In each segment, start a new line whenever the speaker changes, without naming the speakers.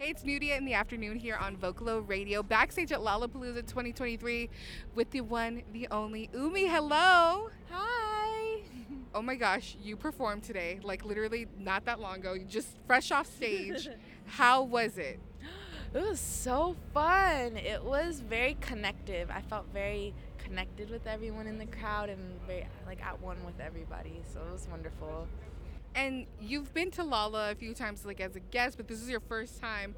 Hey, it's Nudia in the afternoon here on Vocalo Radio, backstage at Lollapalooza 2023 with the one, the only Umi. Hello.
Hi.
Oh my gosh, you performed today, like literally not that long ago, just fresh off stage. How was it?
It was so fun. It was very connective. I felt very connected with everyone in the crowd and very like at one with everybody. So it was wonderful.
And you've been to Lolla a few times, like as a guest, but this is your first time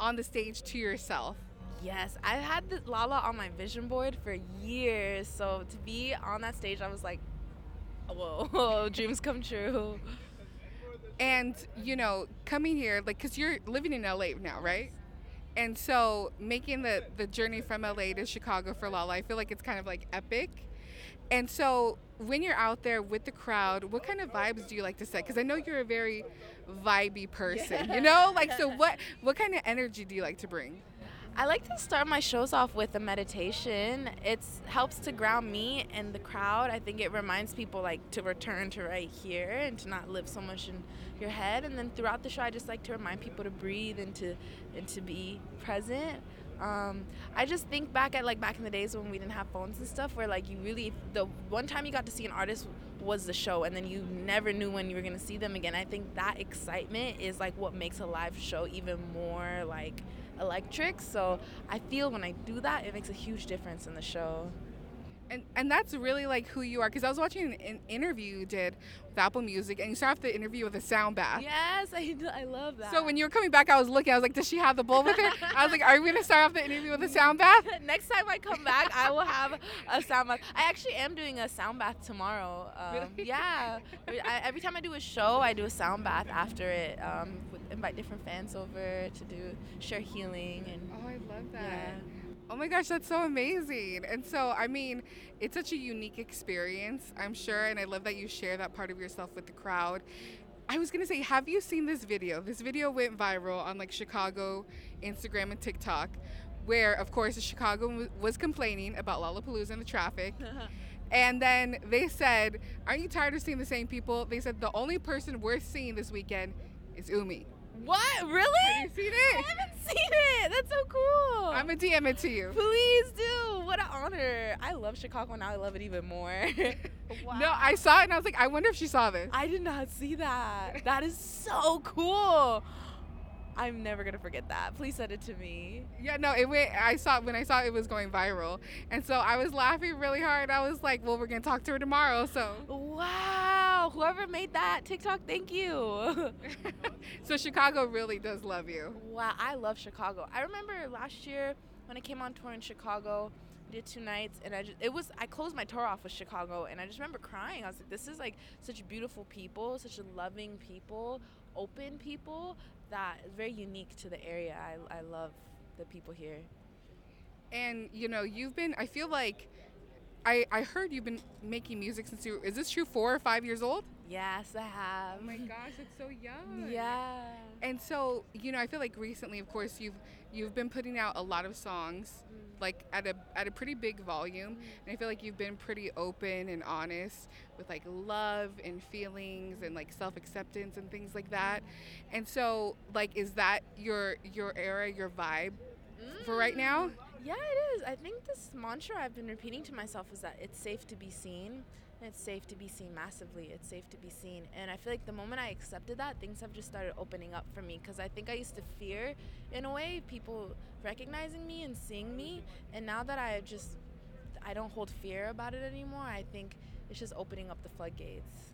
on the stage to yourself.
Yes, I've had the Lolla on my vision board for years. So to be on that stage, I was like, whoa, dreams come true.
And, you know, coming here, like, because you're living in LA now, right? And so making the, the journey from LA to Chicago for Lolla, I feel like it's kind of like epic. And so when you're out there with the crowd, what kind of vibes do you like to set? Because I know you're a very vibey person, you know? Like, so what, what kind of energy do you like to bring?
I like to start my shows off with a meditation. It helps to ground me and the crowd. I think it reminds people like to return to right here and to not live so much in your head. And then throughout the show, I just like to remind people to breathe and to and to be present. Um, I just think back at like back in the days when we didn't have phones and stuff, where like you really the one time you got to see an artist was the show, and then you never knew when you were gonna see them again. I think that excitement is like what makes a live show even more like electric. So I feel when I do that, it makes a huge difference in the show.
And, and that's really like who you are because I was watching an interview you did with Apple Music and you start off the interview with a sound bath.
Yes, I, I love that.
So when you were coming back, I was looking. I was like, "Does she have the bowl with her?" I was like, "Are we gonna start off the interview with a sound bath?"
Next time I come back, I will have a sound bath. I actually am doing a sound bath tomorrow. Um,
Really?
Yeah. I, every time I do a show, I do a sound bath after it. Um, invite different fans over to do share healing and.
Oh, I love that.
Yeah.
Oh my gosh, that's so amazing. And so, I mean, it's such a unique experience, I'm sure, and I love that you share that part of yourself with the crowd. I was gonna say, have you seen this video? This video went viral on like Chicago, Instagram, and TikTok, where, of course, Chicago was complaining about Lollapalooza and the traffic. And then they said, Aren't you tired of seeing the same people? They said, The only person worth seeing this weekend is Umi.
What? Really?
Have you seen it?
I haven't seen it. That's so cool.
I'm gonna DM it to you.
Please do. What an honor. I love Chicago now. I love it even more. wow.
No, I saw it and I was like, I wonder if she saw this.
I did not see that. That is so cool. I'm never gonna forget that. Please send it to me.
Yeah, no, it went. I saw when I saw it was going viral, and so I was laughing really hard. I was like, "Well, we're gonna talk to her tomorrow." So,
Wow. Whoever made that TikTok, thank you.
so Chicago really does love you.
wow, I love Chicago. I remember last year when I came on tour in Chicago, did two nights, and I just it was I closed my tour off with Chicago, and I just remember crying. I was like, this is like such beautiful people, such loving people, open people that is very unique to the area. I I love the people here.
And you know, you've been. I feel like, I I heard you've been making music since you. Is this true? Four or five years old?
Yes, I have.
Oh my gosh, it's so young.
Yeah.
And so, you know, I feel like recently, of course, you've you've been putting out a lot of songs, mm. like at a at a pretty big volume, mm. and I feel like you've been pretty open and honest with like love and feelings and like self acceptance and things like that. Mm. And so, like, is that your your era, your vibe for right now?
Yeah, it is. I think this mantra I've been repeating to myself is that it's safe to be seen. And it's safe to be seen massively. It's safe to be seen. And I feel like the moment I accepted that, things have just started opening up for me. Because I think I used to fear, in a way, people recognizing me and seeing me. And now that I just, I don't hold fear about it anymore, I think it's just opening up the floodgates.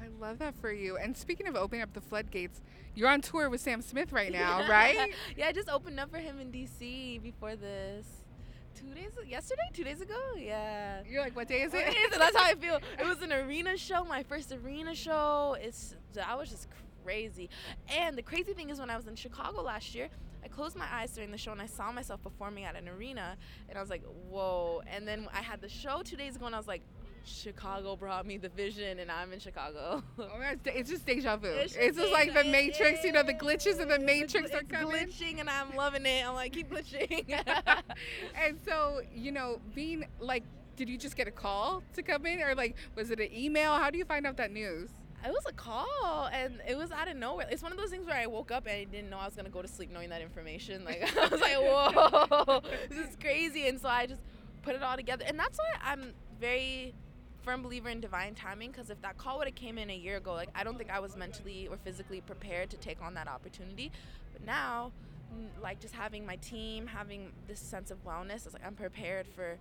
I love that for you. And speaking of opening up the floodgates, you're on tour with Sam Smith right now, right?
yeah, I just opened up for him in DC before this. Two days, yesterday, two days ago, yeah.
You're like, what day is
It
it?
is, that's how I feel. It was an arena show, my first arena show. It's I was just crazy. And the crazy thing is when I was in Chicago last year, I closed my eyes during the show and I saw myself performing at an arena and I was like, "Whoa." And then I had the show 2 days ago and I was like, Chicago brought me the vision and I'm in Chicago.
Oh it's just deja vu.
It's
It's,
just
just like the Matrix, you know, the glitches of the. Matrix are coming.
glitching and I'm loving it. I'm like, keep glitching.
and so, you know, being like, did you just get a call to come in, or like, was it an email? How do you find out that news?
It was a call, and it was out of nowhere. It's one of those things where I woke up and I didn't know I was gonna go to sleep knowing that information. Like I was like, "Whoa, this is crazy!" And so I just put it all together, and that's why I'm very firm believer in divine timing. Because if that call would have came in a year ago, like I don't think I was mentally or physically prepared to take on that opportunity. But now, like just having my team, having this sense of wellness, it's like I'm prepared for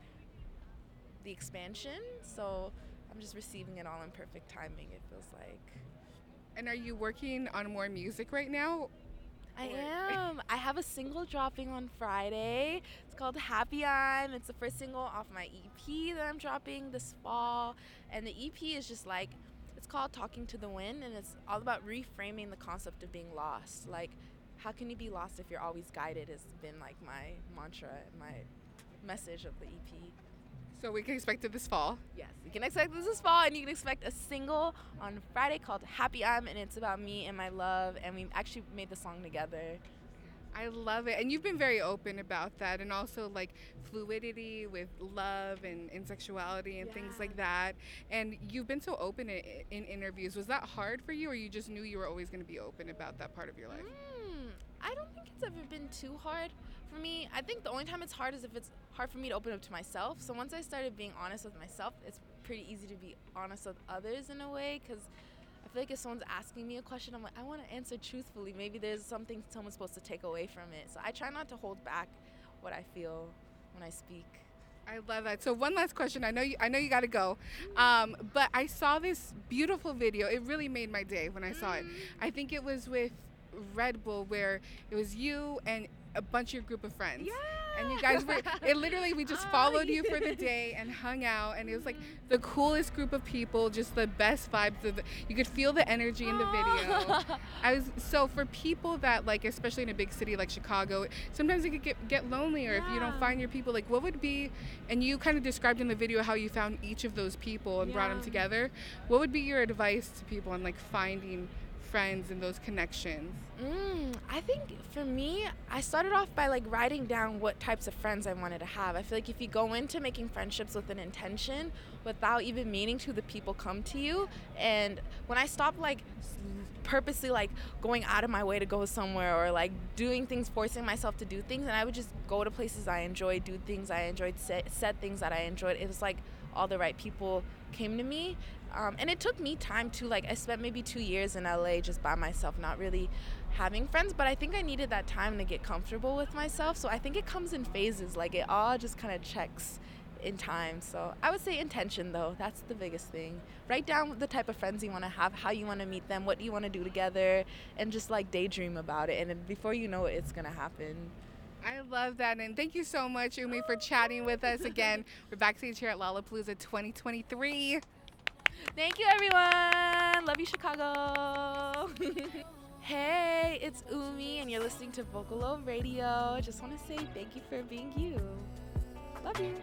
the expansion. So I'm just receiving it all in perfect timing. It feels like.
And are you working on more music right now?
I am. I have a single dropping on Friday. It's called Happy I'm. It's the first single off my EP that I'm dropping this fall. And the EP is just like, it's called Talking to the Wind, and it's all about reframing the concept of being lost. Like, how can you be lost if you're always guided? Has been like my mantra, my message of the EP.
So we can expect it this fall.
Yes, you can expect this this fall, and you can expect a single on Friday called "Happy I'm," and it's about me and my love, and we actually made the song together.
I love it, and you've been very open about that, and also like fluidity with love and, and sexuality and yeah. things like that. And you've been so open in, in, interviews. Was that hard for you, or you just knew you were always going to be open about that part of your life?
Mm, I don't think it's ever been too hard for me. I think the only time it's hard is if it's hard for me to open up to myself. So once I started being honest with myself, it's pretty easy to be honest with others in a way because I feel like if someone's asking me a question, I'm like, I want to answer truthfully. Maybe there's something someone's supposed to take away from it. So I try not to hold back what I feel when I speak.
I love that. So one last question. I know you. I know you got to go, um, but I saw this beautiful video. It really made my day when I saw it. Mm-hmm. I think it was with Red Bull, where it was you and a bunch of your group of friends.
Yeah.
And you guys were, it literally, we just oh, followed you for the day and hung out. And it was like the coolest group of people, just the best vibes. Of the, you could feel the energy in the video. Ah. I was, so for people that like, especially in a big city like Chicago, sometimes it could get, get lonely or yeah. if you don't find your people, like what would be, and you kind of described in the video how you found each of those people and yeah. brought them together. What would be your advice to people on like finding friends and those connections?
Mm, I think for me, I started off by like writing down what types of friends I wanted to have. I feel like if you go into making friendships with an intention, without even meaning to, the people come to you. And when I stopped like purposely like going out of my way to go somewhere or like doing things, forcing myself to do things, and I would just go to places I enjoyed, do things I enjoyed, set, set things that I enjoyed. It was like all the right people came to me. Um, and it took me time to like i spent maybe two years in la just by myself not really having friends but i think i needed that time to get comfortable with myself. So i think it comes in phases like it all just kind of checks in time. So i would say intention though that's the biggest thing. Write down the type of friends you want to have how you want to meet them what do you want to do together and just like daydream about it and then before you know it it's gonna happen
I love that. And thank you so much, Umi, for chatting with us again. We're backstage here at Lollapalooza 2023.
Thank you, everyone. Love you, Chicago. hey, it's Umi, and you're listening to Vocalo Radio. Just want to say thank you for being you. Love you.